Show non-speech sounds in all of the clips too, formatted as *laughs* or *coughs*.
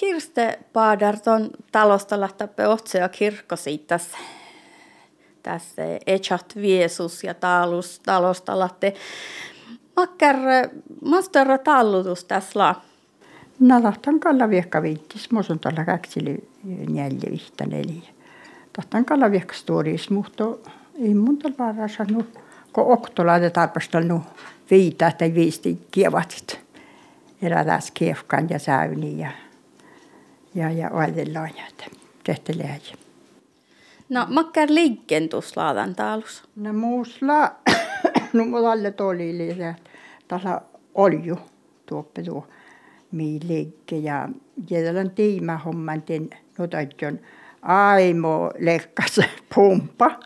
Kirste Paadarton talosta otsea kirkko siitä tässä, tässä Echat Viesus ja talus, talosta lähtee. Makkar, master tallutus tässä. No tahtan kalla viekka viittis, musun tällä kaksili neljä vihta neljä. Tahtan kalla viekka stories, mutta ei mun tällä sanonut, kun oktolaite tarpastelnu viitä tai viisti kievatit. Erätäs kiefkan ja säyni ja, ja, ja oidellaan ja tehtelee. No, makkar liikkeen tuossa laadan taalus. No muusla, *coughs* no mulla alle toli lisää. Tässä oli jo tuoppe tuo mi liikke ja jätälän tiimä homman ten notajon aimo lekkas *laughs* pumpa.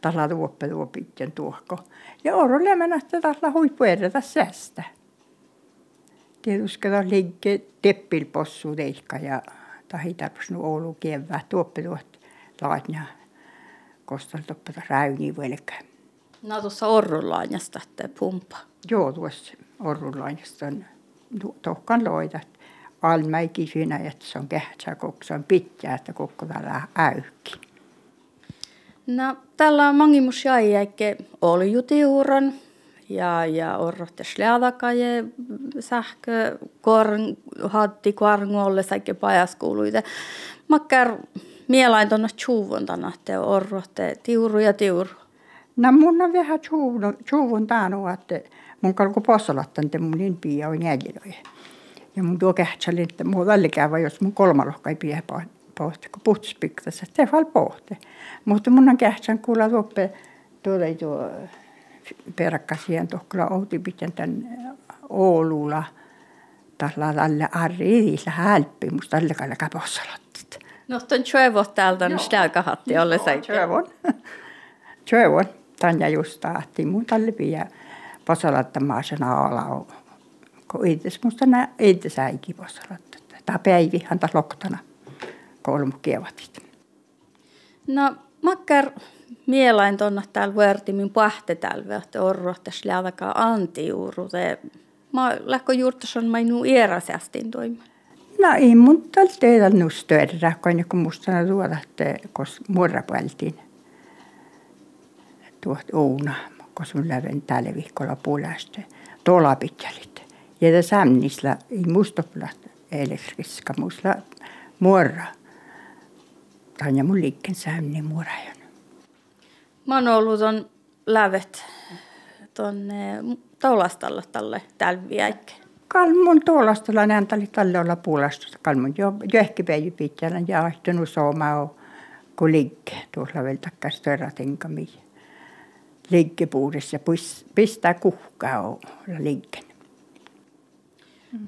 Tässä tuoppe tuo pitkän tuohko. Ja oro lämänästä tässä huippu edetä säästä. Tietysti tässä liikke teppilpossu teikka ja tahi tarvitsi Oulu kevää tuoppe tuot laatnia kostaltoppa räyni velkä. No tuossa Orrulainasta te pumpa. Joo, tuossa Orrulainasta on tohkan loitat. Almäiki siinä, että se on kähtsä, kun se on pitää, että koko tällä äykki. No, tällä on mangimus jäi, eikä oli jutiuron ja, ja orrotte slädakaje sähkö korn, hatti korngolle säikä pajaskuluite. Makkar mielain tuonne tjuvun tänä, että orrotte tiuru ja tiuru. No mun on vähän tjuvun täänu, että mun kalku possalattan te mun niin piia on jäljellä. Ja mun tuo kähtsälin, että mun vällikäävä, jos mun kolmalohka ei pidä pohti, kun puhtispiktas, että se val pohti. Mutta mun on kähtsän kuulla tuoppe, tuolla ei tuo peräkkäsien tohkalla outi pitän tän Oululla. Tällä tällä arri idisä hälppi, musta tällä kalla kapossalattit. No, tuon tjöevot täältä on sitä kahatti olle säikä. Tjöevon. *laughs* Tjöevon. Tanja just tahti mun tälle pidä posalattamaan sen ala. Kun itse musta nää itse säikin posalattat. Tää päivihan taas loktana kolmu kievatit. No, makkar mielain tuonne täällä vertimin pahte täällä, että orrohtas läväkä antijuuru. Mä lähkö juurtason mä nu iäräsästin toimaan. No ei mun tällä tehdä nustöidä, kun musta tuoda, että kos murrapueltiin tuot uuna, kun sun läven tällä viikolla puolesta. Tuolla pitkälit. Ja tässä ei musta elektriska, musta muorra. Tanja mun liikkeen sämni muorajan. Mä oon ollut ton lävet tonne Toulastalla tälle tälviäikke. Kalmun Toulastalla näntali tälle olla puolesta. Kalmun jo johkipäivä pitkällä ja ahtunut on kun liikke. Tuolla vielä takkas törrätinkami. Liikke puudessa ja pistää kuhkaa olla liikkeen.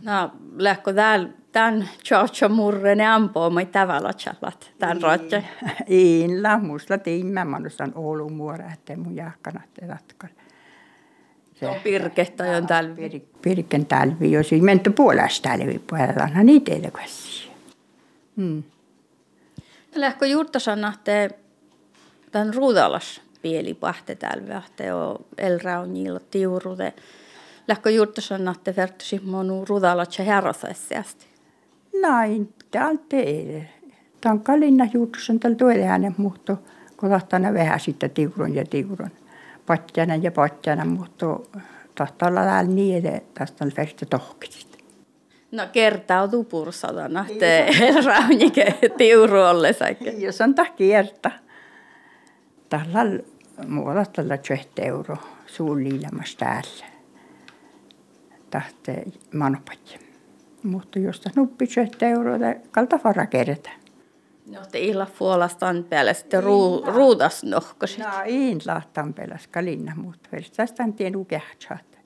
No, lähkö täällä tämän Georgia murren ampoo mai tavalla chalat tämän rotja. *laughs* Inla, musta tiimmä, mä nostan Oulun muora, että mun jahkana te ratkar. Se on pirkehtä on talvi. Pirken talvi, jos ei menty puolesta talvi puolella, no niitä ei tekväsi. Hmm. Lähkö juurta sanahte tämän ruudalas pieli pahte talvi, että on elraunilla tiurude. Lähkö juurta sanahte vertusi monu ruudalas ja Näin, täällä teille. Tämä on tällä tuolle hänen muutto, kun tahtana vähän sitten tiuron ja tiuron. Patjana ja patjana, mutta tahtaa olla täällä niin, että tästä on versta tohkisit. No kertautuu pursadana, että raunike tiuru ollessakin. Jos on tämä kierta. Tällä muualla tällä 20 euro suunnillemassa täällä. Tahte manopatja mutta josta nuppi 20 euroa kalta vara kerätä. No te illa puolastan päällä sitten ruu, ruudas nohkosit. No ei lahtan päällä kalinna, mutta tästä tien ukehtsat.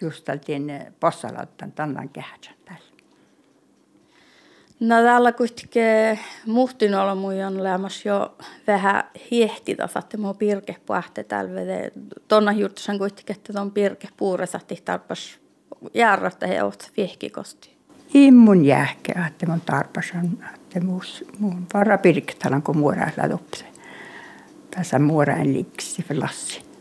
Just tien possalattan tannan kehtsat täällä. No täällä kuitenkin muhtin olla on lämmäs jo vähän hiehtitä, että mua pirke puhte täällä. Tonna juurtusan kuitenkin, että ton pirke puuresatti tarpas järrästä he oot immun jääkä, että mun tarpasan, että muus, mun vara pirktalan, kun muoraa lätopse. Tässä muoraan liksi lassi.